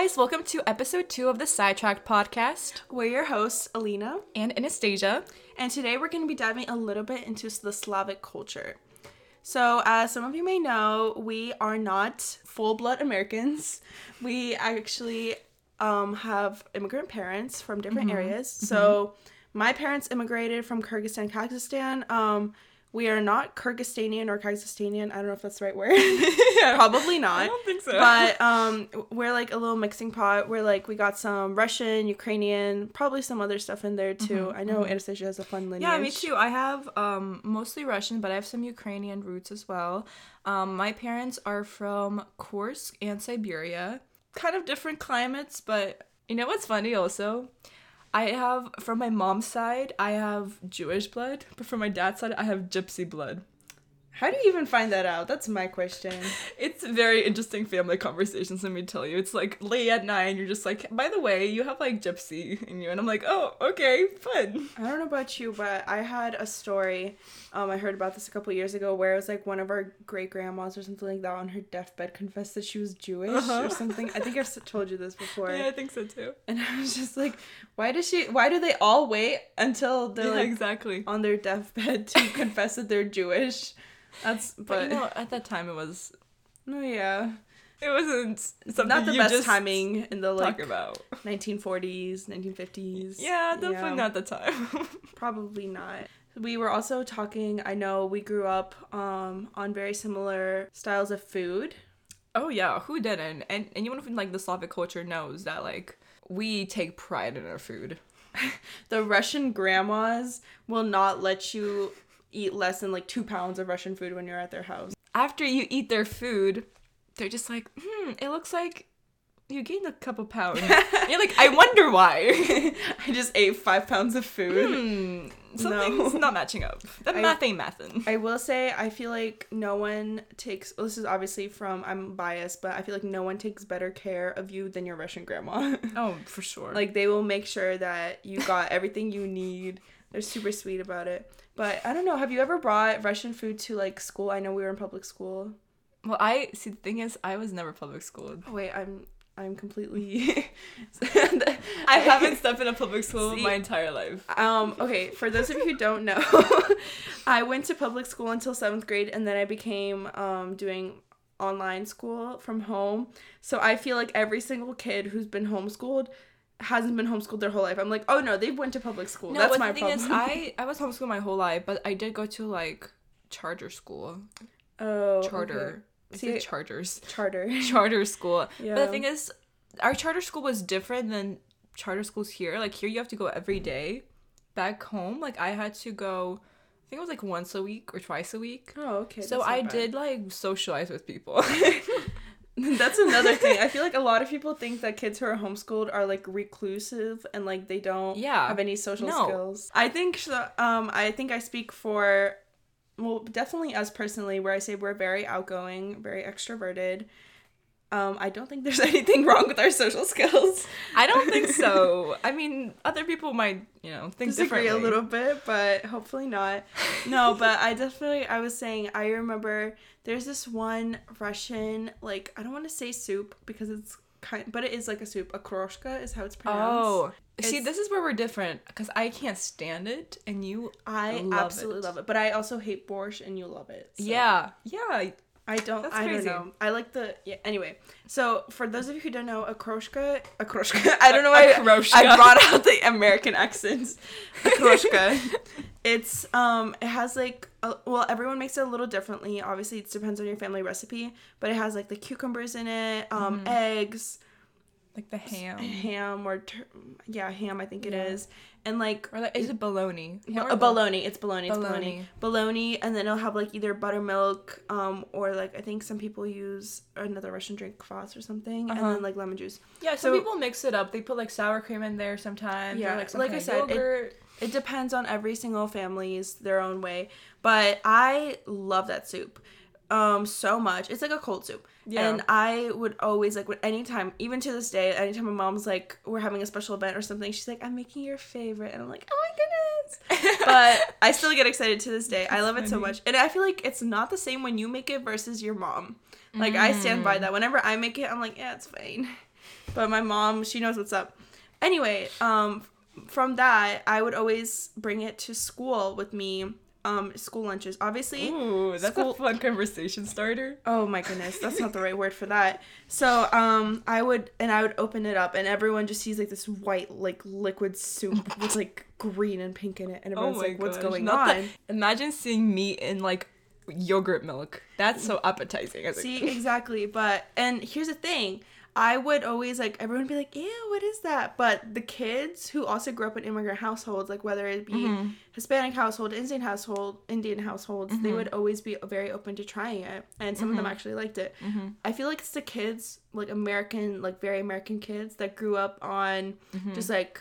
Guys, welcome to episode two of the Sidetracked podcast. We're your hosts, Alina, and Anastasia, and today we're going to be diving a little bit into the Slavic culture. So, as some of you may know, we are not full blood Americans. We actually um, have immigrant parents from different mm-hmm. areas. So, mm-hmm. my parents immigrated from Kyrgyzstan, Kazakhstan. Um, we are not Kyrgyzstanian or Kazakhstanian. I don't know if that's the right word. Probably not. I don't think so. But um, we're like a little mixing pot. We're like we got some Russian, Ukrainian, probably some other stuff in there too. Mm-hmm. I know mm-hmm. Anastasia has a fun lineage. Yeah, me too. I have um, mostly Russian, but I have some Ukrainian roots as well. Um, my parents are from Kursk and Siberia. Kind of different climates, but you know what's funny also? I have from my mom's side, I have Jewish blood, but from my dad's side, I have gypsy blood. How do you even find that out? That's my question. It's very interesting family conversations, let me tell you. It's like late at night, you're just like, by the way, you have like gypsy in you. And I'm like, oh, okay, fun. I don't know about you, but I had a story. Um, I heard about this a couple years ago where it was like one of our great grandmas or something like that on her deathbed confessed that she was Jewish uh-huh. or something. I think I've told you this before. Yeah, I think so too. And I was just like, why does she, why do they all wait until they're yeah, like exactly on their deathbed to confess that they're Jewish? That's but, but, you know at that time it was. Oh yeah. It wasn't something not the best timing in the like about 1940s, 1950s. Yeah, definitely yeah. not the time. Probably not. We were also talking. I know we grew up um, on very similar styles of food. Oh yeah, who didn't? And anyone from like the Slavic culture knows that like we take pride in our food. the Russian grandmas will not let you eat less than like two pounds of Russian food when you're at their house. After you eat their food, they're just like, hmm, it looks like you gained a couple pounds. you're like, I wonder why. I just ate five pounds of food. Hmm, something's no. not matching up. That math ain't mathin'. I will say, I feel like no one takes. Well, this is obviously from I'm biased, but I feel like no one takes better care of you than your Russian grandma. oh, for sure. Like they will make sure that you got everything you need. They're super sweet about it. But I don't know. Have you ever brought Russian food to like school? I know we were in public school. Well, I see. The thing is, I was never public schooled. Oh wait, I'm I'm completely. I haven't stepped in a public school see, my entire life. Um. Okay. For those of you who don't know, I went to public school until seventh grade, and then I became um doing online school from home. So I feel like every single kid who's been homeschooled hasn't been homeschooled their whole life. I'm like, oh no, they went to public school. No, That's my the thing problem. is, I I was homeschooled my whole life, but I did go to like charter school. Oh, charter. Okay. See, charters. Charter. charter school. Yeah. But the thing is, our charter school was different than charter schools here. Like here, you have to go every day. Back home, like I had to go. I think it was like once a week or twice a week. Oh, okay. So I bad. did like socialize with people. That's another thing. I feel like a lot of people think that kids who are homeschooled are like reclusive and like they don't yeah. have any social no. skills. I think um I think I speak for well definitely us personally where I say we're very outgoing, very extroverted. Um, I don't think there's anything wrong with our social skills. I don't think so. I mean, other people might, you know, think Disagree differently a little bit, but hopefully not. No, but I definitely I was saying I remember there's this one Russian like I don't want to say soup because it's kind but it is like a soup. Okroshka is how it's pronounced. Oh. It's, See, this is where we're different because I can't stand it, and you. I love absolutely it. love it, but I also hate borscht, and you love it. So. Yeah, yeah. I don't. That's I crazy. don't know. I like the yeah. Anyway, so for those of you who don't know, a kroshka, a kroshka. I don't know why I brought out the American accents. A kroshka. it's um. It has like a, well, everyone makes it a little differently. Obviously, it depends on your family recipe, but it has like the cucumbers in it, um, mm. eggs, like the ham, ham or ter- yeah, ham. I think it is, yeah and like or like is it bologna? a bologna. It's bologna. It's bologna. Bologna, and then it'll have like either buttermilk, um, or like I think some people use another Russian drink, kvass or something, uh-huh. and then like lemon juice. Yeah, some so, people mix it up. They put like sour cream in there sometimes. Yeah, like, like I said, it, it depends on every single family's their own way. But I love that soup um so much. It's like a cold soup. Yeah. And I would always like anytime, even to this day, anytime my mom's like we're having a special event or something, she's like, I'm making your favorite and I'm like, Oh my goodness. but I still get excited to this day. That's I love funny. it so much. And I feel like it's not the same when you make it versus your mom. Like mm. I stand by mm. that. Whenever I make it, I'm like, yeah, it's fine. but my mom, she knows what's up. Anyway, um, from that, I would always bring it to school with me. Um, school lunches, obviously. Ooh, that's School- a fun conversation starter. Oh my goodness, that's not the right word for that. So, um, I would and I would open it up, and everyone just sees like this white, like liquid soup with like green and pink in it, and everyone's like, "What's Oh gosh, going on?" that- imagine seeing meat in like yogurt milk. That's so appetizing. I See, exactly. But and here's the thing. I would always like everyone would be like, "Ew, what is that?" But the kids who also grew up in immigrant households, like whether it be Mm-hmm. Hispanic household, Indian household, Indian households, Mm-hmm. they would always be very open to trying it, and some of them actually liked it. Mm-hmm. I feel like it's the kids, like American, like very American kids that grew up on just like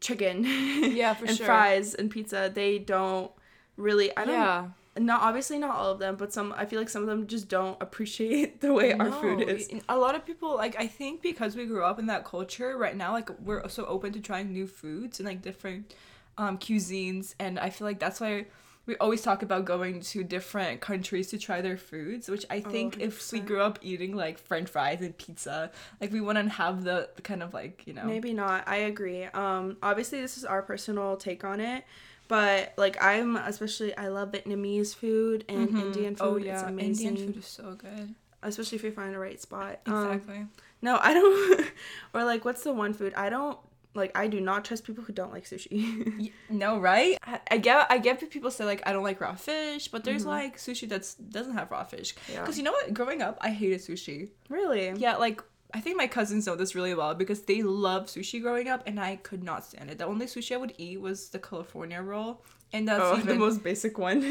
chicken, Mm-hmm. Yeah, for and sure. fries and pizza. They don't really. I don't yeah. Not obviously not all of them, but some I feel like some of them just don't appreciate the way our food is. A lot of people like I think because we grew up in that culture right now like we're so open to trying new foods and like different um cuisines and I feel like that's why we always talk about going to different countries to try their foods, which I think if we grew up eating like french fries and pizza, like we wouldn't have the kind of like, you know. Maybe not. I agree. Um obviously this is our personal take on it, but like I'm especially I love Vietnamese food and Indian food. Oh yeah. Indian food is so good. Especially if you find the right spot. Um, Exactly. no, I don't or like what's the one food? I don't like I do not trust people who don't like sushi. No, right? I, I get I get people say like I don't like raw fish, but there's like sushi that doesn't have raw fish. Yeah. Because you know what? Growing up, I hated sushi. really? Yeah, like I think my cousins know this really well because they love sushi growing up, and I could not stand it. The only sushi I would eat was the California roll, and that's Oh, even the most basic one.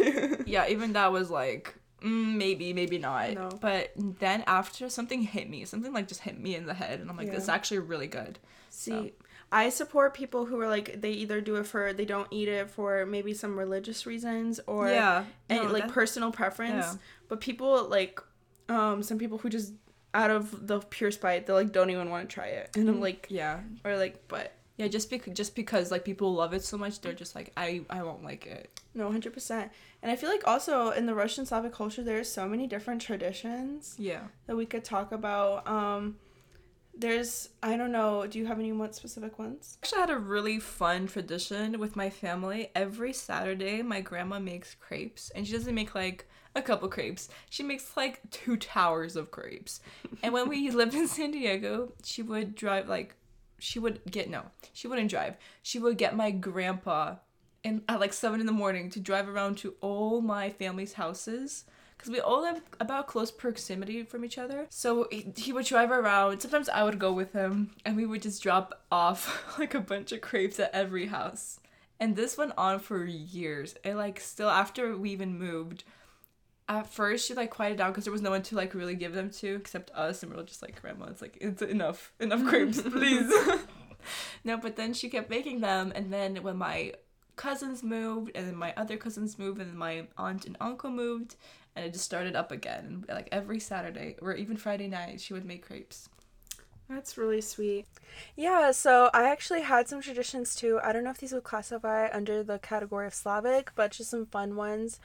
yeah, even that was like mm, maybe, maybe not. No. But then after something hit me, something like just hit me in the head, and I'm like, this is actually really good. See, I support people who are like they either do it for they don't eat it for maybe some religious reasons or yeah, and no, like that- personal preference. yeah. But people like um some people who just out of the pure spite they like don't even want to try it. And I'm like yeah. or like but Yeah, just because just because like people love it so much, they're just like I I won't like it. no, 100%. And I feel like also in the Russian Slavic culture there's so many different traditions Yeah. that we could talk about. Um there's I don't know, do you have any more specific ones? Actually, I had a really fun tradition with my family. Every Saturday, my grandma makes crepes, and she doesn't make like a couple crepes. She makes like two towers of crepes. And when we lived in San Diego, she would drive like she would get no, she wouldn't drive. She would get my grandpa and at like seven in the morning to drive around to all my family's houses because we all have about close proximity from each other. So he, he would drive around. Sometimes I would go with him, and we would just drop off like a bunch of crepes at every house. And this went on for years. And like still after we even moved, at first she like quieted down because there was no one to like really give them to except us, and we were just like, Grandma, it's like it's enough, enough crepes, please. no, but then she kept making them, and then when my cousins moved and then my other cousins moved and then my aunt and uncle moved and it just started up again and like every saturday or even friday night she would make crepes That's really sweet. Yeah, so I actually had some traditions too. I don't know if these would classify under the category of Slavic, but just some fun ones.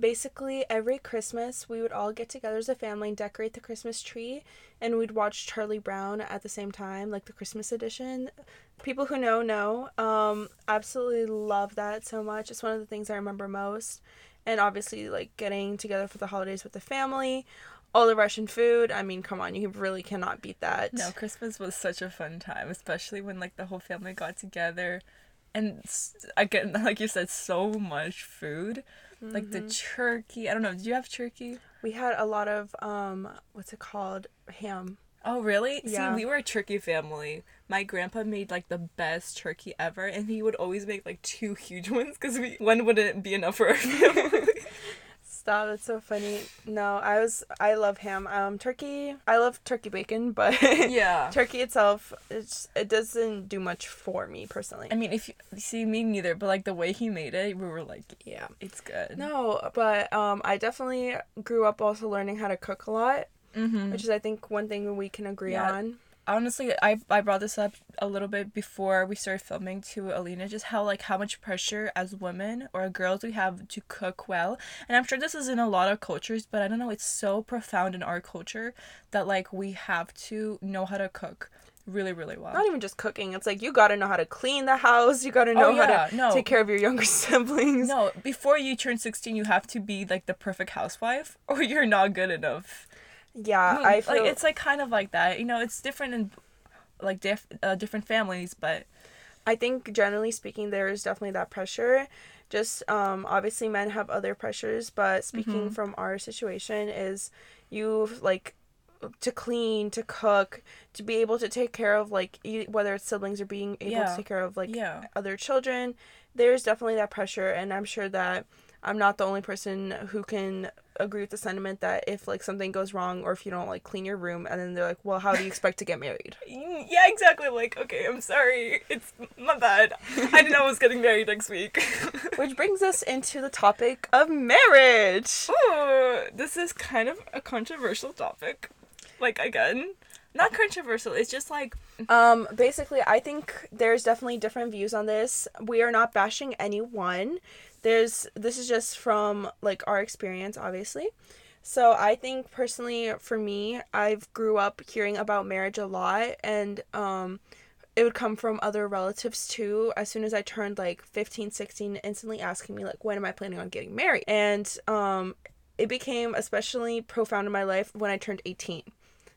Basically, every Christmas, we would all get together as a family and decorate the Christmas tree, and we'd watch Charlie Brown at the same time, like the Christmas edition. People who know know. Um, absolutely love that so much. It's one of the things I remember most. And obviously, like getting together for the holidays with the family, all the Russian food. I mean, come on, you really cannot beat that. no christmas was such a fun time especially when like the whole family got together and again like you said so much food like the turkey i don't know Do you have turkey We had a lot of um what's it called? Ham. Oh really? Yeah. See, we were a turkey family. My grandpa made like the best turkey ever, and he would always make like two huge ones because we one wouldn't be enough for our family. Stop, that's so funny. No, I was I love ham. Um turkey I love turkey bacon, but yeah. turkey itself it's it doesn't do much for me personally. I mean, if you see me neither, but like the way he made it, we were like, Yeah. it's good. No, but um I definitely grew up also learning how to cook a lot, Mm-hmm. which is I think one thing we can agree Yeah. on. Honestly, I I brought this up a little bit before we started filming to Alina, just how like how much pressure as women or girls we have to cook well, and I'm sure this is in a lot of cultures, but I don't know, it's so profound in our culture that like we have to know how to cook really really well. Not even just cooking. It's like you gotta know how to clean the house. You gotta oh, know Oh, yeah, how to no. take care of your younger siblings. No, before you turn 16, you have to be like the perfect housewife or you're not good enough. Yeah, I feel like it's like kind of like that. You know, it's different in like diff- uh, different families, but I think generally speaking, there is definitely that pressure. Just um, obviously, men have other pressures, but speaking Mm-hmm. from our situation, is you like to clean, to cook, to be able to take care of like e- whether it's siblings or being able Yeah. to take care of like Yeah. other children. There's definitely that pressure, and I'm sure that I'm not the only person who can agree with the sentiment that if like something goes wrong or if you don't like clean your room, and then they're like, well, how do you expect to get married? yeah, exactly. Like, okay, I'm sorry, it's my bad. I didn't know I was getting married next week. Which brings us into the topic of marriage. Ooh, this is kind of a controversial topic. Like again, not controversial. It's just like Um, basically, I think there's definitely different views on this. We are not bashing anyone. There's this is just from like our experience, obviously. So I think personally, for me, I've grew up hearing about marriage a lot, and um, it would come from other relatives too. As soon as I turned like 15, 16, instantly asking me like, when am I planning on getting married? And um, it became especially profound in my life when I turned 18.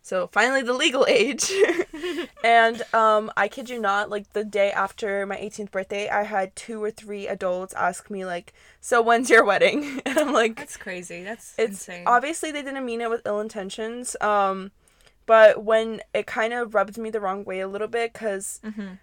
So finally the legal age. and um I kid you not, like the day after my 18th birthday, I had two or three adults ask me like, "So when's your wedding?" And I'm like, that's crazy. That's it's insane. obviously they didn't mean it with ill intentions. Um but when it kind of rubbed me the wrong way a little bit cuz Mhm.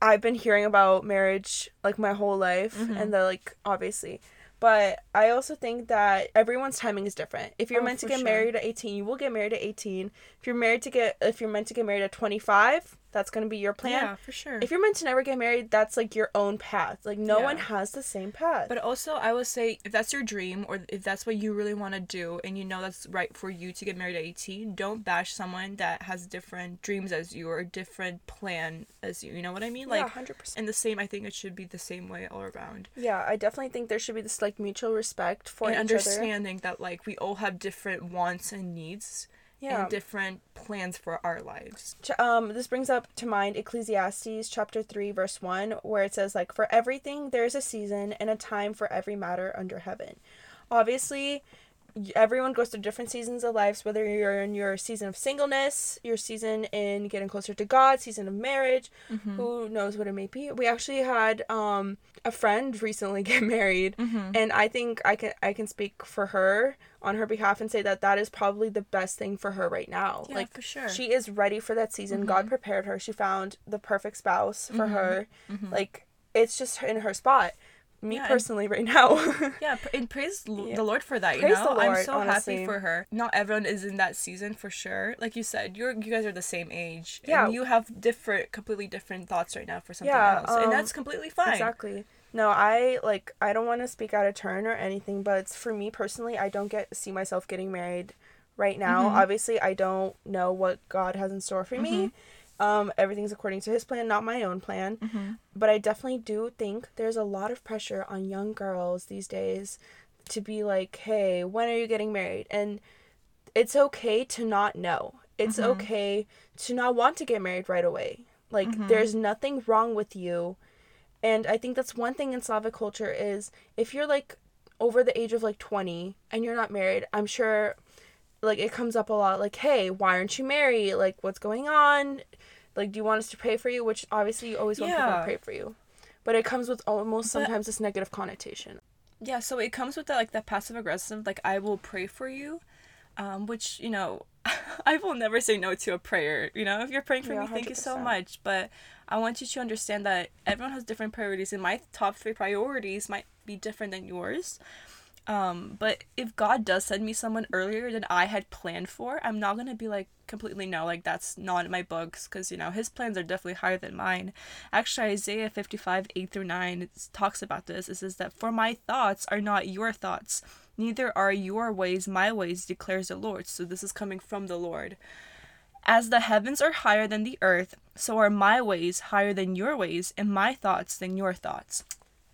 I've been hearing about marriage like my whole life Mhm. and the like obviously but I also think that everyone's timing is different. If you're Oh, meant to get sure. married at 18, you will get married at 18. If you're married to get if you're meant to get married at 25, that's going to be your plan. Yeah, for sure. If you're meant to never get married, that's like your own path. Like no Yeah. one has the same path. But also, I would say if that's your dream or if that's what you really want to do and you know that's right for you to get married at 18, don't bash someone that has different dreams as you or a different plan as you. You know what I mean? yeah, Like, 100%. and the same, I think it should be the same way all around. Yeah, I definitely think there should be this like mutual respect for and each other. understanding that, like, we all have different wants and needs Yeah. and different plans for our lives. Um this brings up to mind ecclesiastes chapter 3 verse 1 where it says like for everything there is a season and a time for every matter under heaven obviously everyone goes through different seasons of lives whether you're in your season of singleness your season in getting closer to god season of marriage who knows what it may be we actually had um a friend recently get married and i think i can i can speak for her on her behalf and say that that is probably the best thing for her right now Yeah, like for sure. she is ready for that season god mm-hmm. prepared her she found the perfect spouse for mm-hmm. her mm-hmm. like it's just in her spot me Yeah, and- personally right now Yeah, and praise Yeah. the Lord for that. You Praise know, the I'm so honestly. happy for her. Not everyone is in that season for sure. Like you said, you're you guys are the same age. Yeah. and you have different, completely different thoughts right now for something Yeah, else, and um, that's completely fine. Exactly. No, I like I don't want to speak out of turn or anything, but for me personally, I don't get see myself getting married right now. Mm-hmm. Obviously, I don't know what God has in store for me. Mm-hmm. Um, everything's according to His plan, not my own plan. Mm-hmm. But I definitely do think there's a lot of pressure on young girls these days to be like, "Hey, when are you getting married?" And it's okay to not know. It's Mm-hmm. okay to not want to get married right away. Like Mm-hmm. there's nothing wrong with you. And I think that's one thing in Slavic culture is if you're like over the age of like 20 and you're not married, I'm sure like it comes up a lot like, "Hey, why aren't you married? Like what's going on? Like do you want us to pray for you?" Which obviously you always want people to pray for you. But it comes with almost But- sometimes this negative connotation. Yeah, so it comes with that like that passive aggressive, like I will pray for you, um, which you know, I will never say no to a prayer. You know, if you're praying for Yeah, me, thank you so much. But I want you to understand that everyone has different priorities, and my top three priorities might be different than yours. Um, but if God does send me someone earlier than I had planned for, I'm not gonna be like completely no, like that's not in my books, because you know His plans are definitely higher than mine. Actually, Isaiah 55 8 through 9 it talks about this. It says that for my thoughts are not your thoughts, neither are your ways my ways, declares the Lord. So this is coming from the Lord. As the heavens are higher than the earth, so are my ways higher than your ways, and my thoughts than your thoughts.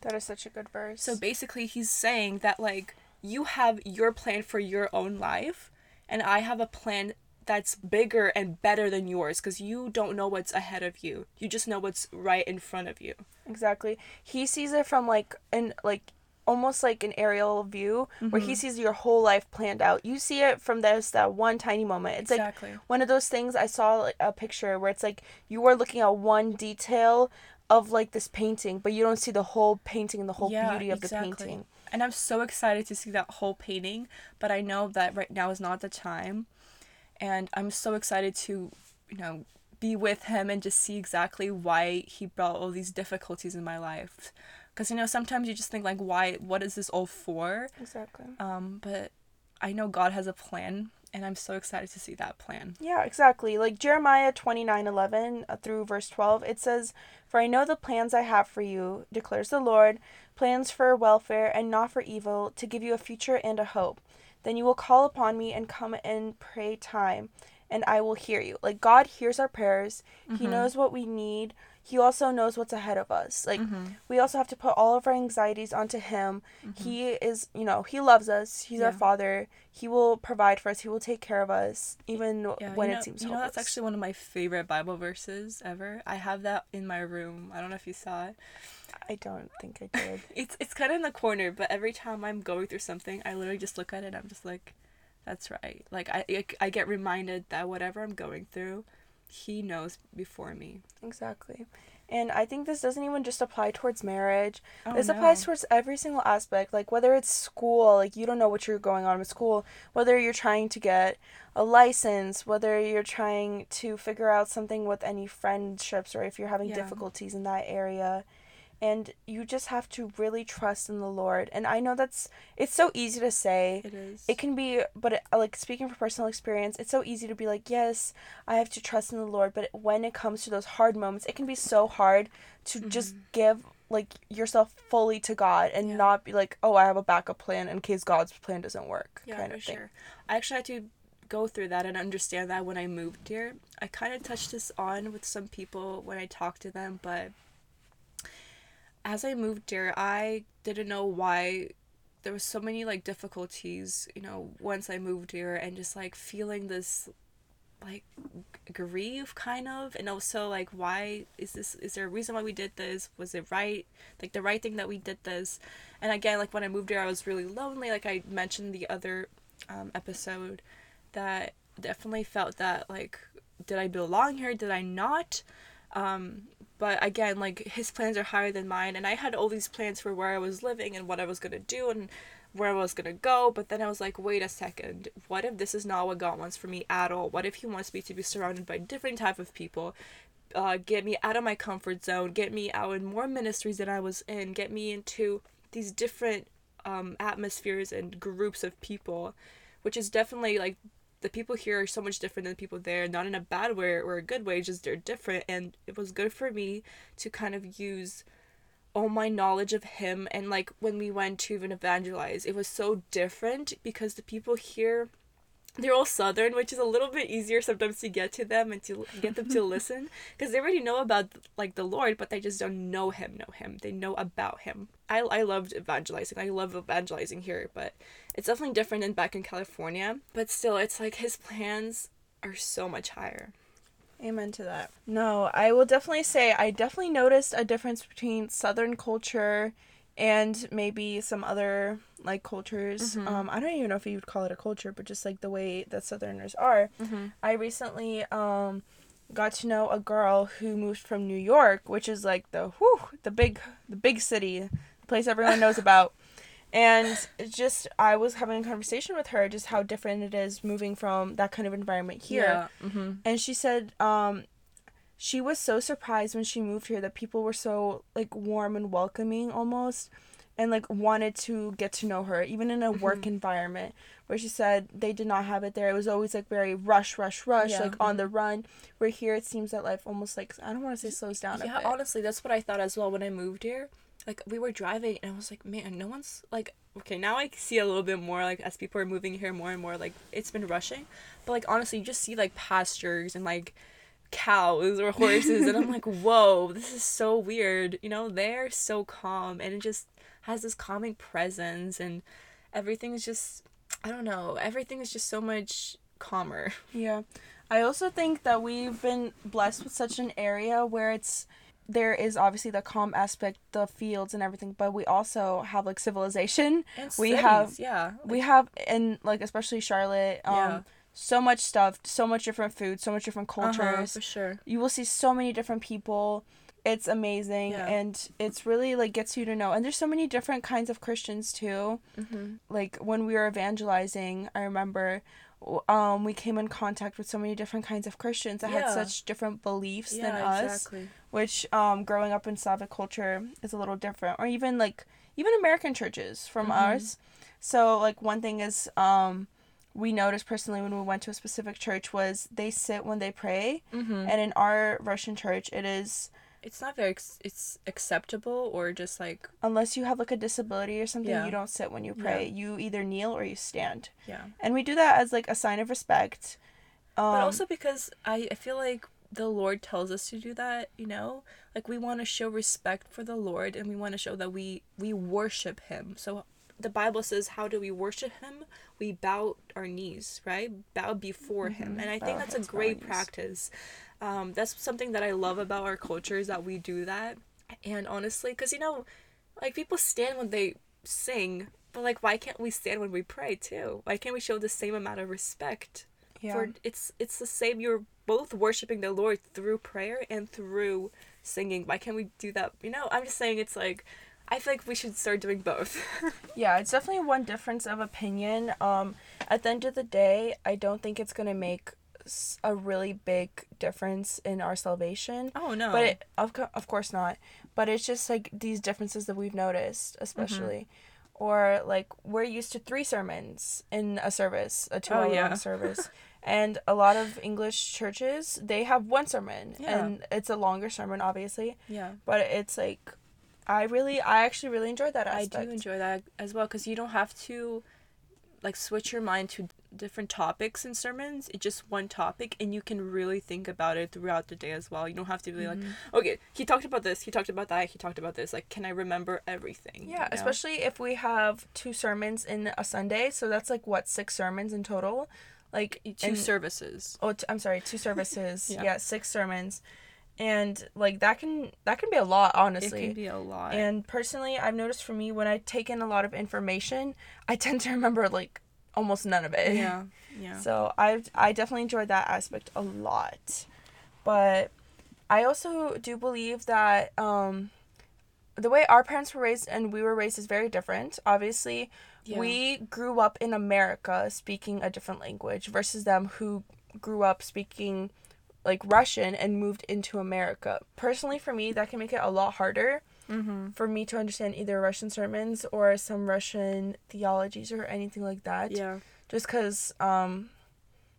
That is such a good verse. So basically, he's saying that, like, you have your plan for your own life, and I have a plan that's bigger and better than yours because you don't know what's ahead of you. You just know what's right in front of you. Exactly. He sees it from like an like almost like an aerial view where he mm-hmm. sees your whole life planned out. You see it from this that one tiny moment. It's Exactly. like one of those things I saw like, a picture where it's like you are looking at one detail of like this painting, but you don't see the whole painting, and the whole beauty of the painting. And I'm so excited to see that whole painting, but I know that right now is not the time. And I'm so excited to, you know, be with him and just see exactly why he brought all these difficulties in my life. Because, you know, sometimes you just think, like, why, what is this all for? Exactly. Um, but I know God has a plan, and I'm so excited to see that plan. Yeah, exactly. Like Jeremiah twenty nine eleven uh, through verse 12, it says, For I know the plans I have for you, declares the Lord, plans for welfare and not for evil, to give you a future and a hope. Then you will call upon me and come and pray time, and I will hear you. Like God hears our prayers, He knows what we need. He also knows what's ahead of us. Like mm-hmm. we also have to put all of our anxieties onto him. Mm-hmm. He is, you know, he loves us. He's our father. He will provide for us. He will take care of us even Yeah, when you know, it seems you know hopeless. that's actually one of my favorite Bible verses ever. I have that in my room. I don't know if you saw it. I don't think I did. It's it's kind of in the corner, but every time I'm going through something, I literally just look at it. and I'm just like, that's right. Like I, I get reminded that whatever I'm going through, He knows before me. exactly. And I think this doesn't even just apply towards marriage. Oh, this applies towards every single aspect. Like whether it's school, like you don't know what you're going on with school, whether you're trying to get a license, whether you're trying to figure out something with any friendships or if you're having Yeah. difficulties in that area. And you just have to really trust in the Lord. And I know that's it's so easy to say. It is. it can be but it, like speaking from personal experience it's so easy to be like yes i have to trust in the lord but when it comes to those hard moments it can be so hard to just give like yourself fully to god and Mm-hmm. Yeah. not be like oh i have a backup plan in case god's plan doesn't work Yeah, kind for of thing sure. I actually had to go through that and understand that when I moved here. I kind of touched this on with some people when I talked to them, but as I moved here, I didn't know why there was so many like difficulties, you know, once I moved here and just like feeling this like grief kind of and also like why is this is there a reason why we did this? Was it right? Like the right thing that we did this. And again like when i moved here i was really lonely like i mentioned the other um, episode that definitely felt that like did i belong here? Did i not? Um, but again like his plans are higher than mine and i had all these plans for where i was living and what i was going to do and where i was going to go but then i was like wait a second. What if this is not what god wants for me at all? What if he wants me to be surrounded by different type of people? Uh, get me out of my comfort zone get me out in more ministries than i was in get me into these different um, atmospheres and groups of people which is definitely like the people here are so much different than the people there not in a bad way or a good way just they're different. And it was good for me to kind of use all my knowledge of him. And like when we went to even evangelize it was so different because the people here they're all southern which is a little bit easier sometimes to get to them and to get them to listen because they already know about like the lord but they just don't know him know him. They know about him. I, I loved evangelizing. I love evangelizing here but it's definitely different than back in california. But still it's like his plans are so much higher. Amen to that. No, I will definitely say I definitely noticed a difference between Southern culture and maybe some other like cultures. Um, I don't even know if you would call it a culture, but just like the way that Southerners are. I recently um got to know a girl who moved from New York, which is like the whew, the big the big city, the place everyone knows about. And just I was having a conversation with her just how different it is moving from that kind of environment here mm-hmm. and she said um she was so surprised when she moved here that people were so like warm and welcoming almost and like wanted to get to know her even in a Mm-hmm. work environment where she said they did not have it there it was always like very rush rush rush Yeah. like on the run where here it seems that life almost like i don't want to say slows down a Yeah, honestly, that's what I thought as well when I moved here. like we were driving and I was like, man, no one's like okay, now I see a little bit more like as people are moving here more and more like it's been rushing. But like honestly, you just see like pastures and like cows or horses and I'm like, "Whoa, this is so weird." You know, they're so calm and it just has this calming presence and everything is just I don't know, everything is just so much calmer. Yeah. I also think that we've been blessed with such an area where it's there is obviously the calm aspect, the fields and everything, but we also have like civilization. And we cities, have yeah. we have and like especially Charlotte, um Yeah. So much stuff, so much different food, so much different Uh-huh, cultures. for sure. You will see so many different people. It's amazing Yeah. and it's really like gets you to know. And there's so many different kinds of Christians too Mhm. like when we were evangelizing i remember um we came in contact with so many different kinds of christians that had such different beliefs than us exactly. which um growing up in slavic culture is a little different or even like even american churches from Mhm. ours so like one thing is um we noticed personally when we went to a specific church was they sit when they pray. Mhm. and in our russian church it is it's not very ex- it's acceptable or just like unless you have like a disability or something Yeah. you don't sit when you pray. You either kneel or you stand. Yeah. And we do that as like a sign of respect. Um, but also because I, I feel like the lord tells us to do that you know? Like we want to show respect for the lord and we want to show that we we worship him. So the bible says how do we worship him we bow our knees right? Bow before him. Mhm, and i bow think that's a heads, great practice. Um, that's something that i love about our culture is that we do that. And honestly because you know like people stand when they sing but like why can't we stand when we pray too? Why can't we show the same amount of respect yeah. for it's it's the same. You're both worshiping the lord through prayer and through singing. Why can't we do that? You know i'm just saying it's like i feel like we should start doing both. Yeah it's definitely one difference of opinion. Um at the end of the day i don't think it's gonna make a really big difference in our salvation. Oh no. But it, of, co- of course not. But it's just like these differences that we've noticed Mm-hmm. especially or like we're used to three sermons in a service a two hour Oh, yeah. long service. And a lot of english churches they have one sermon. Yeah. and it's a longer sermon obviously. Yeah. But it's like i really i actually really enjoyed that i do enjoy that as well because you don't have to like switch your mind to different topics in sermons it's just one topic and you can really think about it throughout the day as well you don't have to be like Mm-hmm. okay he talked about this he talked about that he talked about this like can i remember everything yeah you know? especially if we have two sermons in a sunday so that's like what six sermons in total like two in- services oh t- i'm sorry two services Yeah. yeah. six sermons and like that can that can be a lot honestly. It can be a lot. And personally i've noticed for me when i take in a lot of information i tend to remember like almost none of it. Yeah yeah. So i've i definitely enjoyed that aspect a lot. But i also do believe that um the way our parents were raised and we were raised is very different. Obviously Yeah. we grew up in america speaking a different language versus them who grew up speaking like russian and moved into america. Personally for me that can make it a lot harder mm-hmm. for me to understand either russian sermons or some russian theologies or anything like that. Yeah. Just because um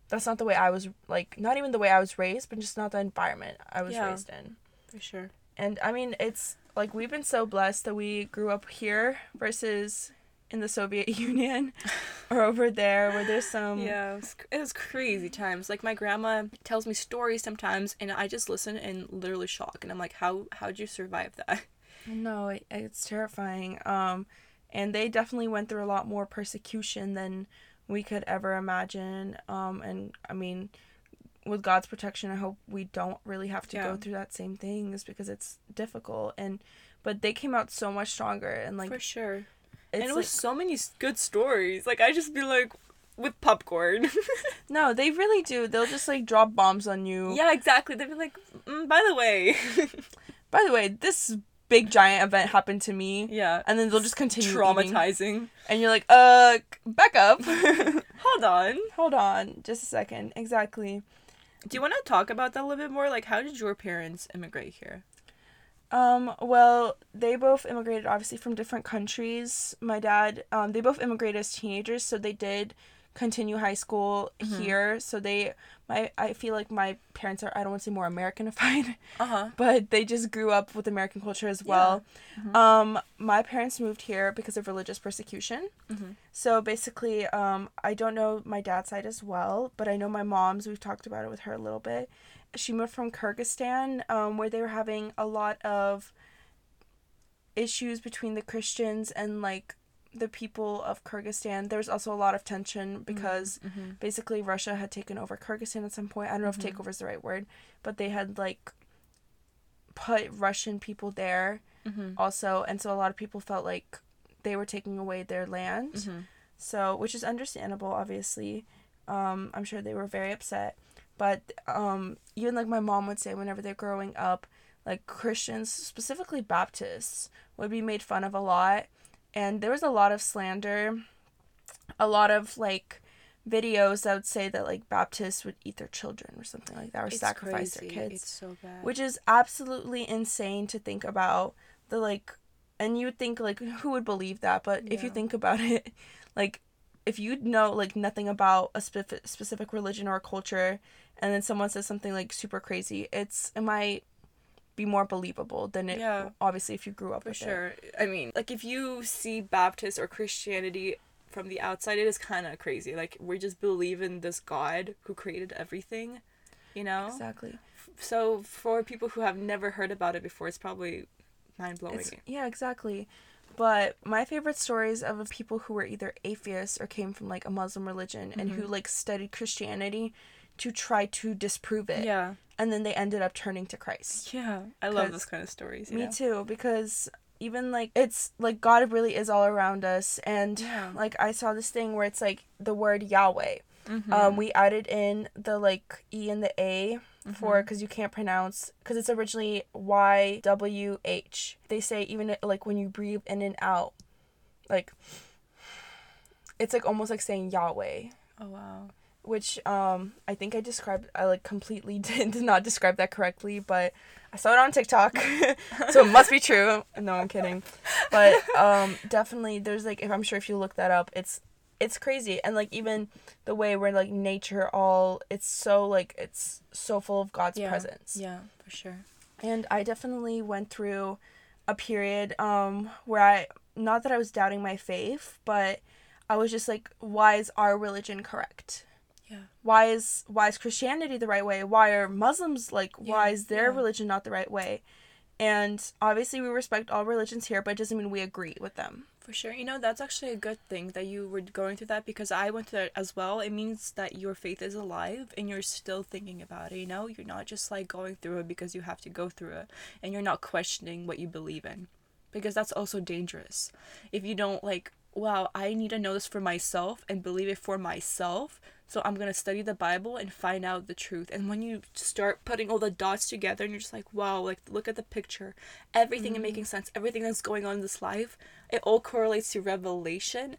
that's not the way i was like not even the way i was raised but just not the environment i was Yeah. raised in. For sure. And i mean it's like we've been so blessed that we grew up here versus in the soviet union or over there where there's some yeah it was, it was crazy times. Like my grandma tells me stories sometimes and i just listen and literally shock and i'm like how how'd you survive that? No it, it's terrifying um and they definitely went through a lot more persecution than we could ever imagine um and i mean with god's protection i hope we don't really have to Yeah. go through that same things because it's difficult and but they came out so much stronger and like for sure and it like, was so many good stories. Like i just be like with popcorn. No they really do. They'll just like drop bombs on you. Yeah exactly. They'll be like mm, by the way. By the way this big giant event happened to me. Yeah. And then they'll just continue eating. traumatizing. And you're like uh back up. Hold on. Hold on just a second. Exactly. Do you want to talk about that a little bit more? Like how did your parents immigrate here Um, well, they both immigrated obviously from different countries. My dad, um, they both immigrated as teenagers, so they did continue high school here. So they my I feel like my parents are I don't want to say more Americanified, Uh huh. but they just grew up with American culture as well. Um, my parents moved here because of religious persecution. Mhm. So basically, um, I don't know my dad's side as well, but I know my mom's. We've talked about it with her a little bit. She moved from Kyrgyzstan, um, where they were having a lot of issues between the Christians and like the people of Kyrgyzstan. There was also a lot of tension because Mm-hmm. basically Russia had taken over Kyrgyzstan at some point. I don't know Mhm. if takeover is the right word, but they had like put Russian people there Mm-hmm. also, and so a lot of people felt like they were taking away their land. Mm-hmm. So, which is understandable, obviously. Um, I'm sure they were very upset, but um, even like my mom would say, whenever they're growing up, like Christians, specifically Baptists, would be made fun of a lot, and there was a lot of slander, a lot of like videos that would say that like Baptists would eat their children or something like that, or sacrifice their kids It's so bad. which is absolutely insane to think about the like and you would think like who would believe that? But if you think about it like if you know like nothing about a specific specific religion or a culture and then someone says something like super crazy it's it might be more believable than it Yeah. obviously if you grew up For with it. sure. I mean, like if you see Baptist or Christianity from the outside, it is kind of crazy. Like we just believe in this God who created everything, you know. exactly So for people who have never heard about it before, it's probably mind blowing. It's, yeah, exactly. But my favorite stories of people who were either atheists or came from like a Muslim religion and who like studied Christianity to try to disprove it. Yeah. And then they ended up turning to Christ. Yeah. I love those kind of stories. Me know? too, because even like it's like God really is all around us and Yeah. like I saw this thing where it's like the word Yahweh. Mhm. Um we added in the like E and the A for Mm-hmm. because you can't pronounce because it's originally Y W H. They say even like when you breathe in and out, like it's like almost like saying Yahweh, oh wow. which um I think I described I like completely did, did not describe that correctly, but I saw it on TikTok, so it must be true. No, I'm kidding, but um definitely there's like if I'm sure if you look that up, it's it's crazy and like even the way where like nature all it's so like it's so full of God's Yeah. presence. Yeah, for sure. And I definitely went through a period um where I not that I was doubting my faith, but I was just like why is our religion correct? Yeah. Why is why is Christianity the right way? Why are Muslims like why is their yeah. religion not the right way? And obviously we respect all religions here, but it doesn't mean we agree with them. For sure. You know, that's actually a good thing that you were going through that because I went through that as well. It means that your faith is alive and you're still thinking about it, you know? You're not just like going through it because you have to go through it and you're not questioning what you believe in. Because that's also dangerous. If you don't like, wow, I need to know this for myself and believe it for myself. So I'm going to study the Bible and find out the truth. And when you start putting all the dots together and you're just like, wow, like look at the picture, everything is making sense, everything that's going on in this life, it all correlates to revelation.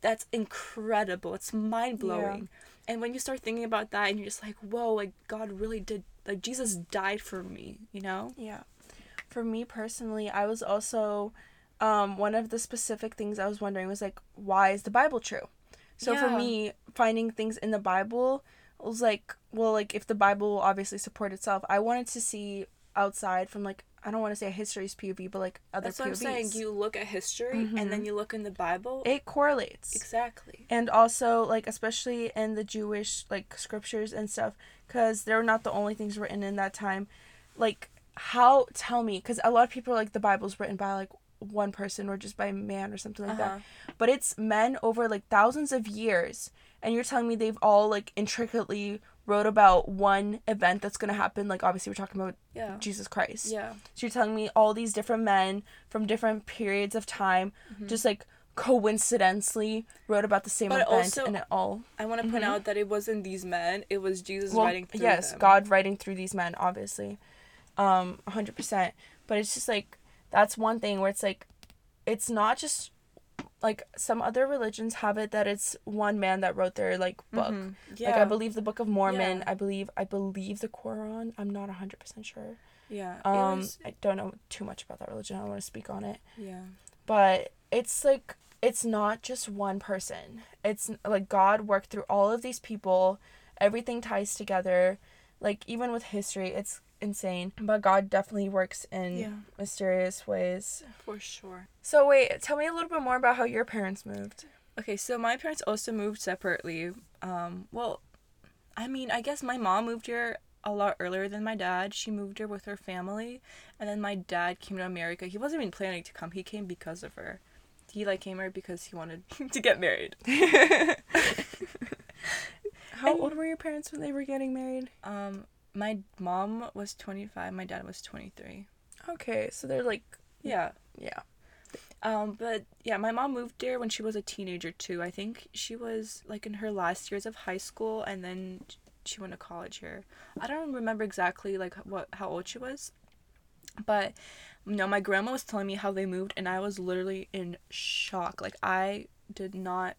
That's incredible. It's mind blowing. And when you start thinking about that and you're just like, whoa, like God really did, like Jesus died for me, you know? Yeah. For me personally, I was also um one of the specific things I was wondering was like why is the Bible true? So for me, finding things in the Bible was like, well, like if the Bible will obviously support itself, I wanted to see outside from like I don't want to say a history's POV, but like other That's what I'm saying. You look at history and then mm-hmm. you look in the Bible. it correlates. exactly. and also like especially in the jewish like scriptures and stuff because they're not the only things written in that time like how tell me because a lot of people are like the bible's written by like one person or just by a man or something like Uh-huh. that but it's men over like thousands of years and you're telling me they've all like intricately wrote about one event that's going to happen like obviously we're talking about Yeah. jesus christ Yeah. so you're telling me all these different men from different periods of time just like coincidentally wrote about the same But event also- and it all I want to point out that it wasn't these men, it was Jesus Mm-hmm. well, writing through yes, them. God writing through these men, obviously, um, hundred percent. But it's just like that's one thing where it's like, it's not just like some other religions have it that it's one man that wrote their like book. Mhm. Yeah. Like I believe the Book of Mormon. Yeah. I believe I believe the Quran. I'm not hundred percent sure. Yeah. Um, was- I don't know too much about that religion. I don't want to speak on it. yeah. but it's like it's not just one person. It's like God worked through all of these people. Everything ties together. Like even with history, it's insane. But God definitely works in Yeah. mysterious ways. For sure. So wait, tell me a little bit more about how your parents moved. Okay, so my parents also moved separately. Um, well, I mean, I guess my mom moved here a lot earlier than my dad. She moved here with her family, and then my dad came to America. He wasn't even planning to come. He came because of her. He like came here because he wanted to get married. How And- old were your parents when they were getting married? Um, my mom was 25, my dad was 23. Okay, so they're like Yeah. yeah. Um, but yeah, my mom moved there when she was a teenager too. I think she was like in her last years of high school and then she went to college here. I don't remember exactly like what how old she was. But you know, my grandma was telling me how they moved and I was literally in shock. Like I did not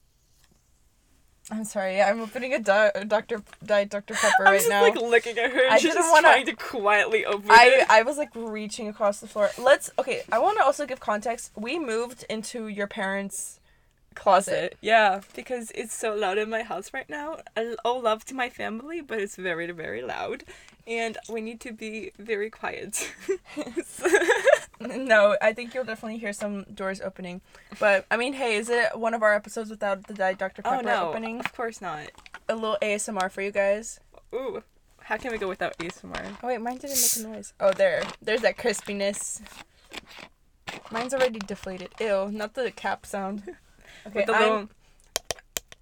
I'm sorry. I'm opening a di- Dr. Diet Dr. Pepper right now. I'm just now. like looking at her I she's didn't trying to quietly open I it. I was like reaching across the floor. Let's okay. I want to also give context. We moved into your parents' closet. Yeah, because it's so loud in my house right now. I- All love to my family, but it's very, very loud. And we need to be very quiet. No, I think you'll definitely hear some doors opening. But I mean, hey, is it one of our episodes without the Diet Dr. Oh, Pepper oh no, opening? of course not. A little ASMR for you guys. Ooh, how can we go without ASMR? Oh wait, mine didn't make a noise. Oh, there. There's that crispiness. Mine's already deflated. Ew, not the cap sound. Okay, With the I'm- little...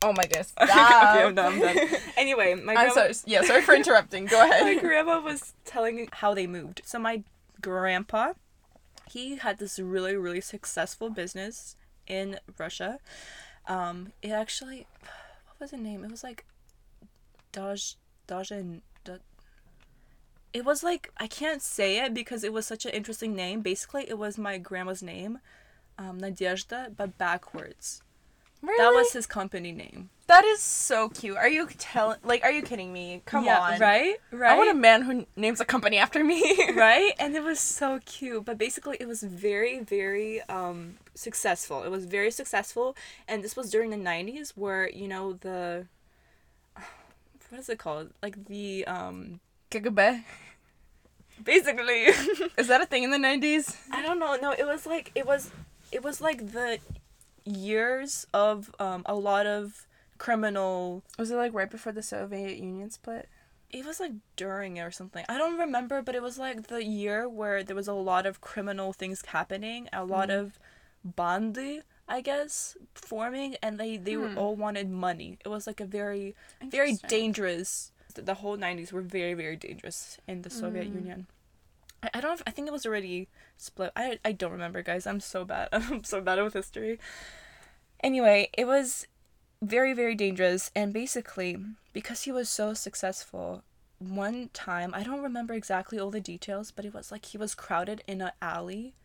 Oh my goodness. okay, I'm done, I'm done. Anyway, my I'm sorry. Yeah, sorry for interrupting. Go ahead. my grandma was telling me how they moved. So my grandpa, he had this really, really successful business in Russia. Um, it actually, what was the name? It was like Daj Dajan. Da- It was like I can't say it because it was such an interesting name. Basically, it was my grandma's name, um, Nadezhda, but backwards. Really? That was his company name. That is so cute. Are you telling? Like, are you kidding me? Come Yeah, on. right, right. I want a man who names a company after me. right and it was so cute but basically it was very very um successful it was very successful and this was during the 90s where you know the what is it called like the um Gigabe. basically Is that a thing in the nineties? i don't know no it was like it was it was like the years of um a lot of criminal Was it like right before the Soviet Union split? it was like during it or something. I don't remember, but it was like the year where there was a lot of criminal things happening, a lot of bandy, I guess, forming, and they they were Hmm. all wanted money. It was like a very very dangerous. The, the whole '90s were very very dangerous in the Soviet Union. I, I don't. know if- I think it was already split. I I don't remember, guys. I'm so bad. I'm so bad with history. Anyway, it was very very dangerous and basically because he was so successful one time i don't remember exactly all the details but it was like he was crowded in an alley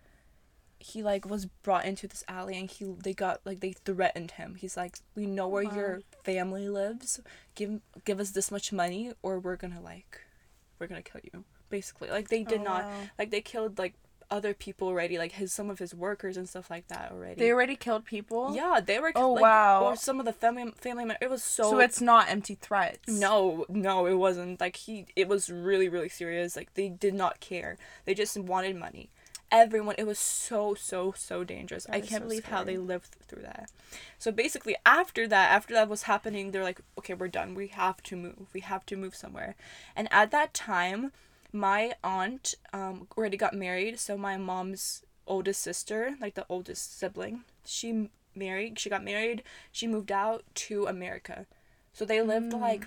he like was brought into this alley and he they got like they threatened him he's like we know where your family lives give give us this much money or we're gonna like we're gonna kill you basically like they did Oh, not wow. like they killed like other people already like his some of his workers and stuff like that already They already killed people. yeah, they were. Oh, like, wow. Or some of the family family. mem- It was so. So, it's not empty threats. no, no, it wasn't. Like he, it was really, really serious. Like they did not care. They just wanted money. Everyone. It was so, so, so dangerous. I can't so believe how they scary. lived through that. So basically, after that, after that was happening, they're like, okay, we're done. We have to move. We have to move somewhere. And at that time, my aunt um already got married. So my mom's oldest sister, like the oldest sibling, she married. She got married. She moved out to America. So they lived like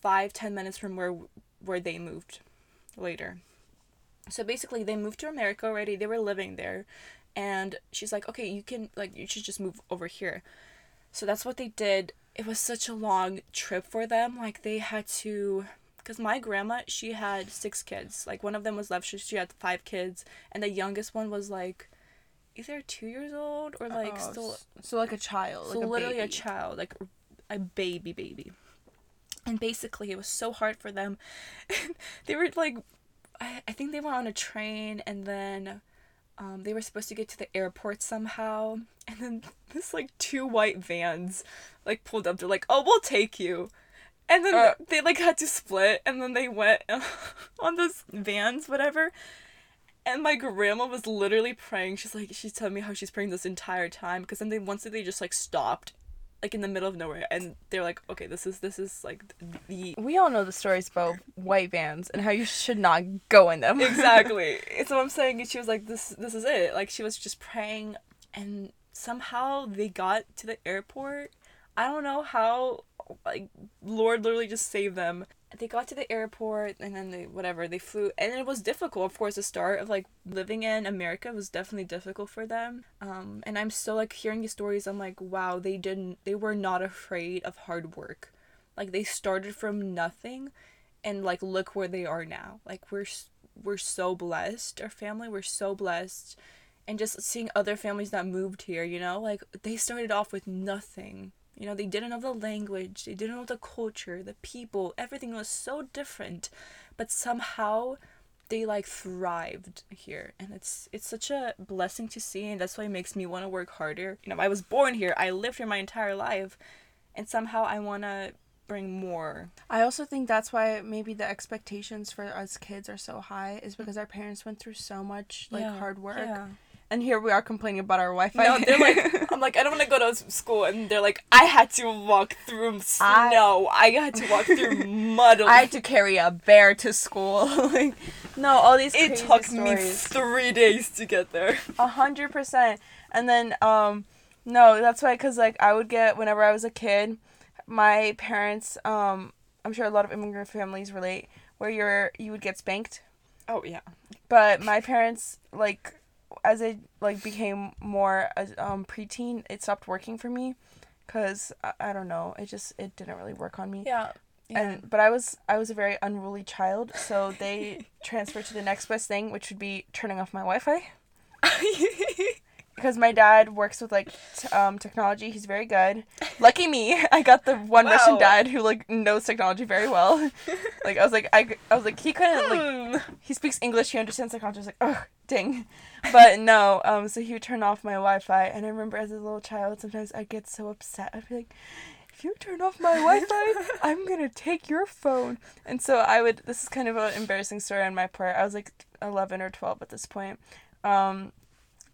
five ten minutes from where where they moved later. So basically, they moved to America already. They were living there, and she's like, "Okay, you can like you should just move over here." So that's what they did. It was such a long trip for them. Like they had to, because my grandma she had six kids. Like one of them was left. She she had five kids, and the youngest one was like, either two years old or like Oh, still so like a child. so like a literally a baby. child, like a baby baby. And basically it was so hard for them. they were like I, I think they were on a train and then um, they were supposed to get to the airport somehow, and then this like two white vans like pulled up. They're like, "Oh, we'll take you," and then Uh. they like had to split, and then they went on those vans, whatever. And my grandma was literally praying. She's like, she's telling me how she's praying this entire time because then they once they just like stopped, like in the middle of nowhere, and they're like, okay, this is this is like the We all know the stories about white vans and how you should not go in them. exactly. What I'm saying. She was like, "This, this is it." Like she was just praying, and somehow they got to the airport. I don't know how. Like Lord literally just saved them. They got to the airport, and then they whatever they flew, and it was difficult. Of course, the start of like living in America was definitely difficult for them. Um, and I'm still like hearing these stories. I'm like, wow, they didn't. They were not afraid of hard work. Like they started from nothing and like look where they are now like we're we're so blessed our family we're so blessed and just seeing other families that moved here you know like they started off with nothing you know they didn't know the language they didn't know the culture the people everything was so different but somehow they like thrived here and it's it's such a blessing to see and that's why it makes me want to work harder you know i was born here i lived here my entire life and somehow i want to bring more I also think that's why maybe the expectations for us kids are so high is because mm. our parents went through so much like Yeah, hard work. yeah. And here we are complaining about our Wi-Fi. No, they're like, I'm like, I don't want to go to school, and they're like, I had to walk through snow. I, had to walk through mud. I had to carry a bear to school. like, no, all these it took me three days to get there. A hundred percent. And then, um, no, that's why, cause like I would get whenever I was a kid, my parents, um, I'm sure a lot of immigrant families relate, where you're you would get spanked, Oh yeah. but my parents like, as I like became more as um preteen, it stopped working for me, cause I, I don't know, it just it didn't really work on me. Yeah. And but I was I was a very unruly child, so they transferred to the next best thing, which would be turning off my Wi-Fi. because my dad works with like t- um technology. He's very good. Lucky me, I got the one Russian dad who like knows technology very well. like I was like I, I was like he couldn't like Hmm. he speaks English. He understands technology. I was like ugh ding, but no. Um, so he would turn off my Wi-Fi, and I remember as a little child, sometimes I'd get so upset. I'd be like. If you turn off my Wi-Fi, I'm gonna take your phone. And so I would. This is kind of an embarrassing story on my part. I was like 11 or 12 at this point. Um,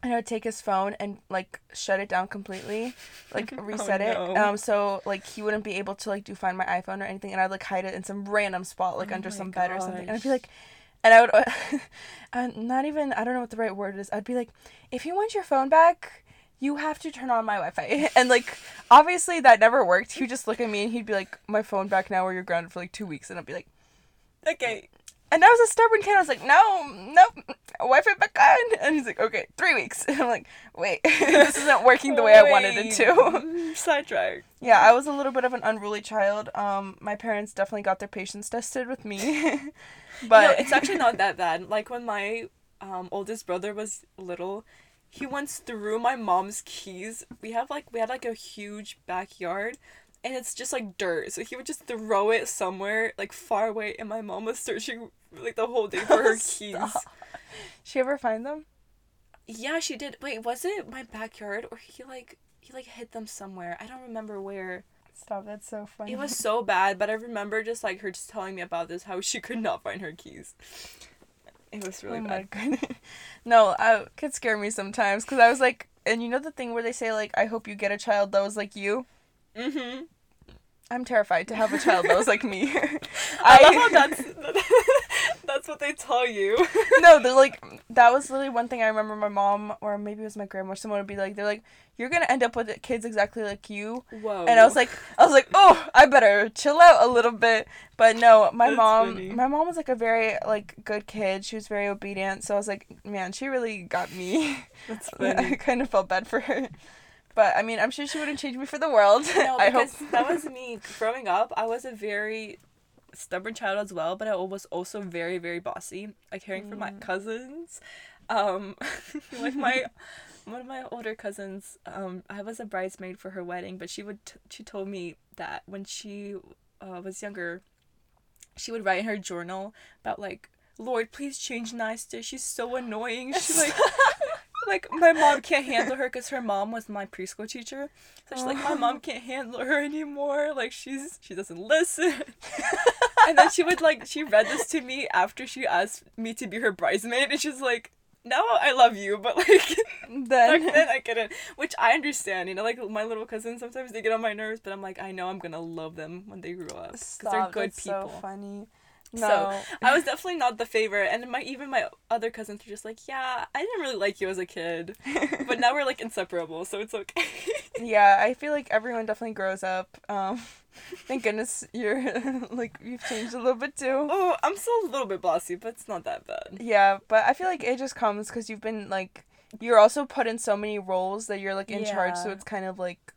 and I would take his phone and like shut it down completely, like reset it. no. Um, so like he wouldn't be able to like do find my iPhone or anything, and I'd like hide it in some random spot, like Oh under some bed or something. And I'd be like, and I would, uh, not even I don't know what the right word is. I'd be like, if you want your phone back, you have to turn on my Wi-Fi. And like obviously that never worked. He would just look at me and he'd be like, my phone back now, or you're grounded for like two weeks. And I'd be like. Okay. And I was a stubborn kid. I was like, no, nope, Wi-Fi back on. And he's like, okay, three weeks. And I'm like, wait, this isn't working the way I wanted it to. Sidetrack. yeah, I was a little bit of an unruly child. Um, my parents definitely got their patience tested with me. But but it's actually not that bad. Like when my um, oldest brother was little, he once threw my mom's keys. We have like we had like a huge backyard, and it's just like dirt. So he would just throw it somewhere like far away, and my mom was searching like the whole day for her keys. She ever find them? Yeah, she did. Wait, was it my backyard or he like he like hid them somewhere? I don't remember where. Stop, that's so funny. It was so bad, but I remember just like her just telling me about this how she could not find her keys. It was really oh bad. my goodness. No, I could scare me sometimes because I was like, and you know the thing where they say like, I hope you get a child that was like you. Mhm. I'm terrified to have a child that was like me. I love how that's that's what they tell you. no, they're like that was literally one thing I remember my mom or maybe it was my grandma or someone would be like they're like you're gonna end up with kids exactly like you Whoa. and I was like I was like oh I better chill out a little bit but no my That's mom funny. my mom was like a very like good kid she was very obedient so I was like man she really got me that's I kind of felt bad for her but I mean I'm sure she wouldn't change me for the world no, I hope because that was me growing up. I was a very stubborn child as well, but I was also very very bossy. Like hearing from my Mm. cousins, um, like my one of my older cousins. Um, I was a bridesmaid for her wedding, but she would t- she told me that when she uh, was younger, she would write in her journal about like. Lord, please change Nasta. She's so annoying. She like like my mom can't handle her because her mom was my preschool teacher. So she's like, my mom oh. can't handle her anymore. Like she's she doesn't listen. and then she would like she read this to me after she asked me to be her bridesmaid, and she's like, now I love you, but like Then then I couldn't. Which I understand, you know, like my little cousins sometimes they get on my nerves, but I'm like, I know I'm gonna love them when they grow up because they're good people. So funny. So, No. I was definitely not the favorite, and my even my other cousins were just like, yeah, I didn't really like you as a kid, but now we're like inseparable, so it's okay. yeah, I feel like everyone definitely grows up. Um, thank goodness you're like you've changed a little bit too. oh, I'm still a little bit bossy, but it's not that bad. Yeah, but I feel like it just comes because you've been like you're also put in so many roles that you're like in charge, so it's kind of like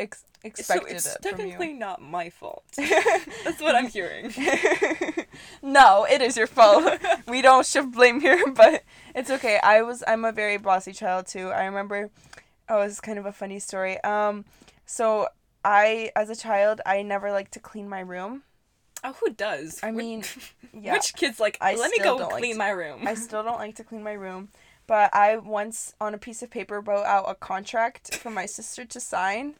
ex- So expected it's it technically not my fault. That's what I'm hearing. no, it is your fault. we don't shift blame here, but it's okay. I was I'm a very bossy child too. I remember oh, it's kind of a funny story. Um so I as a child I never liked to clean my room. Oh, who does? I mean, yeah. which kid's like, I let me go don't like clean to- my room? I still don't like to clean my room. But I once on a piece of paper wrote out a contract for my sister to sign.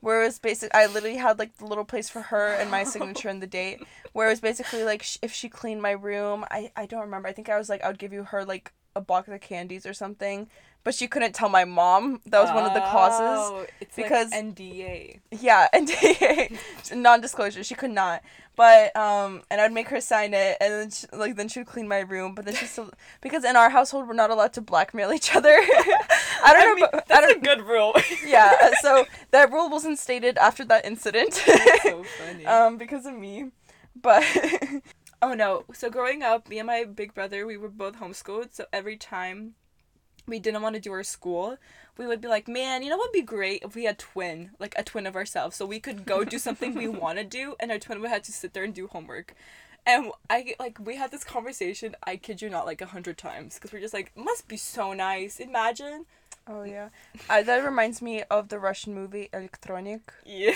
Where it was basic, I literally had like the little place for her and my signature and the date. Where it was basically like sh- if she cleaned my room, I I don't remember. I think I was like I would give you her like a box of candies or something. But she couldn't tell my mom. That was one of the clauses. Oh, it's because- like NDA. Yeah, NDA, non-disclosure. She could not. But um, and I'd make her sign it, and then she, like then she'd clean my room. But then she still because in our household we're not allowed to blackmail each other. I don't I know. mean, but, that's I don't. a good rule. yeah. So that rule wasn't stated after that incident. so funny. um, because of me. But Oh no. So growing up, me and my big brother, we were both homeschooled. So every time we didn't want to do our school, we would be like, man, you know what would be great if we had twin, like a twin of ourselves. So we could go do something we want to do, and our twin would have to sit there and do homework. And I like we had this conversation. I kid you not, like a hundred times, because we're just like, must be so nice. Imagine. oh yeah, uh, that reminds me of the Russian movie Electronic. Yeah.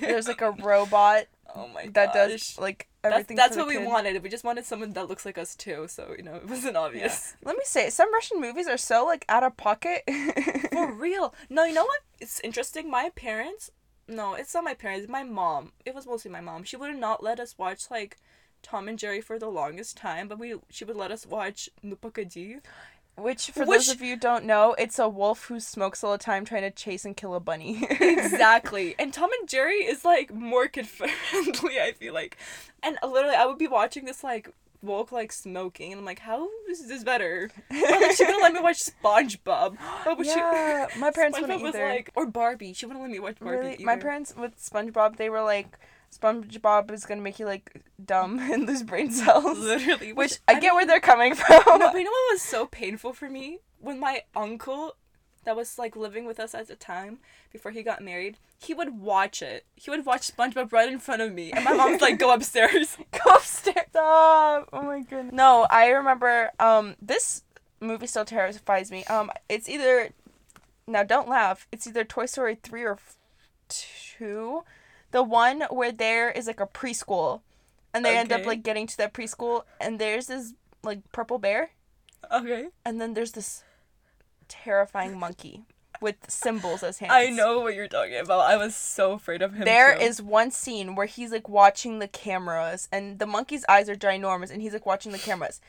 There's like a robot oh my god. that does like That's, everything. that's for what the we wanted. We just wanted someone that looks like us too. So you know, it wasn't obvious. Let me say, some Russian movies are so like out of pocket. For real. No, you know what? It's interesting. My parents. No, it's not my parents. My mom. It was mostly my mom. She would not let us watch like Tom and Jerry for the longest time, but we she would let us watch Nu, Pogodi. Which, for Which- those of you who don't know, it's a wolf who smokes all the time trying to chase and kill a bunny. Exactly. and Tom and Jerry is like more kid friendly. I feel like, and uh, literally, I would be watching this like wolf like smoking, and I'm like, how is this better? Or, like, she wouldn't let me watch SpongeBob. But she- yeah, my parents SpongeBob wouldn't was either. like, or Barbie. She wouldn't let me watch Barbie. really, my parents with SpongeBob, they were like, SpongeBob is gonna make you like dumb and lose brain cells. literally, Which I get where they're coming from. No, but you know what was so painful for me when my uncle that was like living with us at the time before he got married, he would watch it. He would watch SpongeBob right in front of me, and my mom's like, "Go upstairs." Go upstairs. Stop. Oh my goodness. No, I remember. Um, this movie still terrifies me. Um, it's either. Now, don't laugh. It's either Toy Story three or two, the one where there is like a preschool, and they end up like getting to that preschool, and there's this like purple bear, Okay. and then there's this terrifying monkey with cymbals as hands. I know what you're talking about. I was so afraid of him. There too. is one scene where he's like watching the cameras and the monkey's eyes are ginormous and he's like watching the cameras.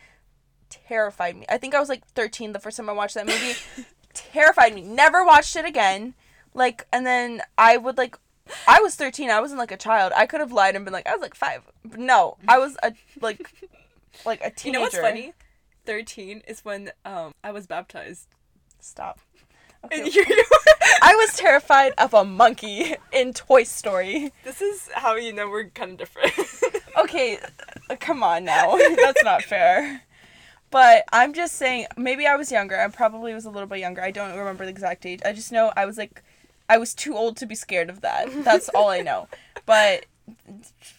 Terrified me. I think I was like 13 the first time I watched that movie. Terrified me. Never watched it again. Like and then I would like I was 13. I wasn't like a child. I could have lied and been like I was like 5. But no, I was a like like a teenager. You know what's funny? Thirteen is when um I was baptized. Stop. And Okay. you- I was terrified of a monkey in Toy Story. this is how you know we're kind of different. Okay, uh, come on now. That's not fair. But I'm just saying, maybe I was younger. I probably was a little bit younger. I don't remember the exact age. I just know I was like, I was too old to be scared of that. That's all I know. But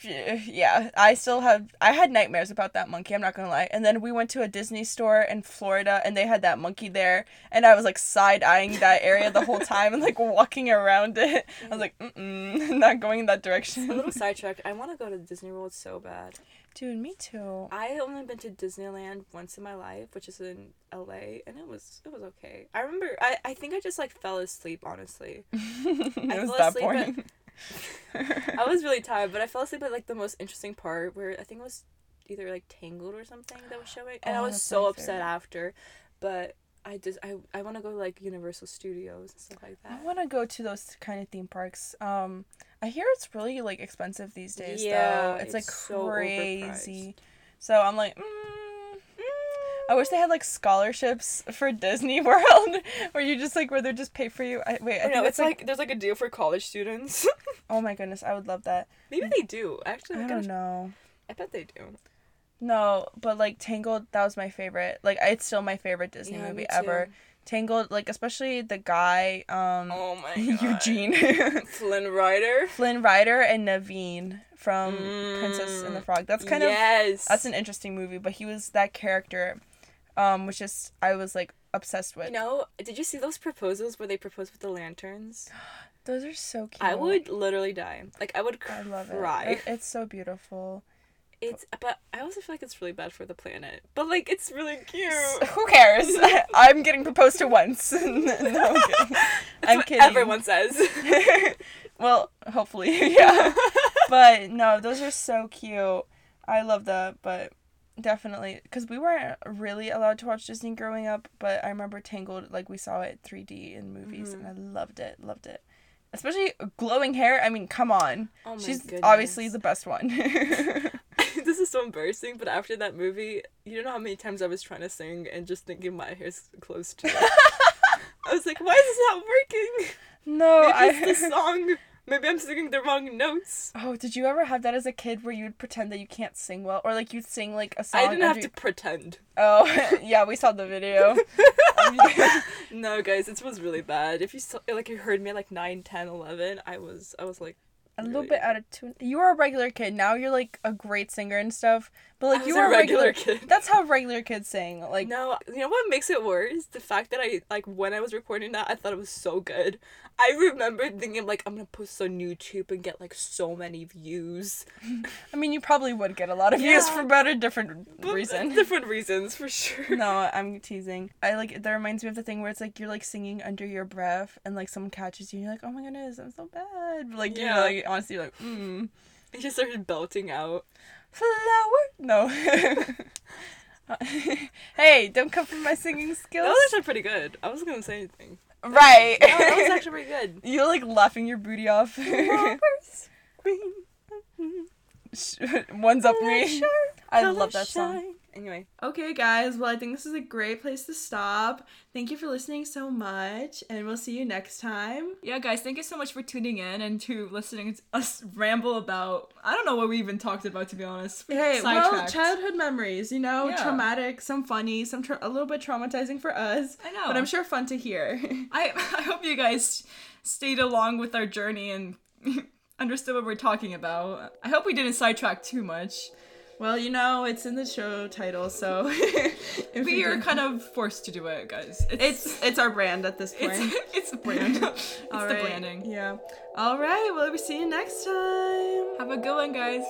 yeah, I still have. I had nightmares about that monkey. I'm not gonna lie. And then we went to a Disney store in Florida, and they had that monkey there, and I was like side eyeing that area the whole time and like walking around it. I was like, mm, not going in that direction. A little sidetracked. I want to go to Disney World so bad. Dude, me too. I only been to Disneyland once in my life, which is in LA, and it was it was okay. I remember I, I think I just like fell asleep honestly. it was fell that asleep boring. I was really tired, but I fell asleep at like the most interesting part where I think it was either like Tangled or something that was showing, and I Oh, was so upset favorite. after. But I just I I want to go to like Universal Studios and stuff like that. I want to go to those kind of theme parks. Um, I hear it's really like expensive these days. Yeah, though. it's, like so crazy. So I'm like, mm, I wish they had like scholarships for Disney World, where you just like where they just pay for you. I, wait, I I think know it's it's like, there's like a deal for college students. oh my goodness, I would love that. Maybe they do actually. I don't know. I bet they do. No, but like Tangled, that was my favorite. Like it's still my favorite Disney Yeah, movie ever. Tangled, like especially the guy, um, Oh my god. Eugene. Flynn Rider. Flynn Rider and Naveen from Princess and the Frog. That's kind of yes. that's an interesting movie, but he was that character, um, which is I was like obsessed with. You know, did you see those proposals where they propose with the lanterns? Those are so cute. I would literally die. Like I would I love cry. it. It- It's so beautiful. It's but I also feel like it's really bad for the planet. But like it's really cute. Who cares? I'm getting proposed to once. no, I'm kidding. I'm kidding. Everyone says. well, hopefully, yeah. but no, those are so cute. I love that, but definitely because we weren't really allowed to watch Disney growing up. But I remember Tangled, like we saw it 3D in movies, and I mm-hmm. loved it, loved it. Especially glowing hair. I mean, come on. Oh my She's goodness. obviously the best one. this is so embarrassing, but after that movie, you don't know how many times I was trying to sing and just thinking my hair's close to it. I was like, why is this not working? no, Maybe I. it's the song. Maybe I'm singing the wrong notes. Oh, did you ever have that as a kid where you would pretend that you can't sing well, or like you'd sing like a song? I didn't have under- to pretend. Oh, yeah, we saw the video. no, guys, it was really bad. If you saw, like you heard me at like 9, 10, 11, I was I was like a little bit out of tune. You were a regular kid. Now you're like a great singer and stuff. But like you were a regular, regular kid. That's how regular kids sing. Like No, you know what makes it worse? The fact that I like when I was recording that, I thought it was so good. I remember thinking like I'm gonna post this on YouTube and get like so many views. I mean, you probably would get a lot of views for about a different But reason. different reasons for sure. no, I'm teasing. I like that reminds me of the thing where it's like you're like singing under your breath and like someone catches you and you're like, oh my goodness, I'm so bad. Like you know, like honestly, you're like mm, I just started belting out. Flower. No. hey, don't come for my singing skills. That was actually pretty good. I wasn't gonna say anything. right. No, that was actually pretty good. You're like laughing your booty off. Of course. One's up me. I love that song. Anyway, Okay, guys. Well, I think this is a great place to stop. Thank you for listening so much, and we'll see you next time. yeah, guys, thank you so much for tuning in and to listening to us ramble about. I don't know what we even talked about to be honest. Hey, well, childhood memories. You know, Yeah. traumatic, some funny, some tra- a little bit traumatizing for us. I know. but I'm sure fun to hear. I I hope you guys stayed along with our journey and understood what we're talking about. I hope we didn't sidetrack too much. Well, you know, it's in the show title, so We we are kind of forced to do it, guys. It's it's it's our brand at this point. it's it's a brand. it's All the right, branding. Yeah. All right. Well, we see you next time. Have a good one, guys.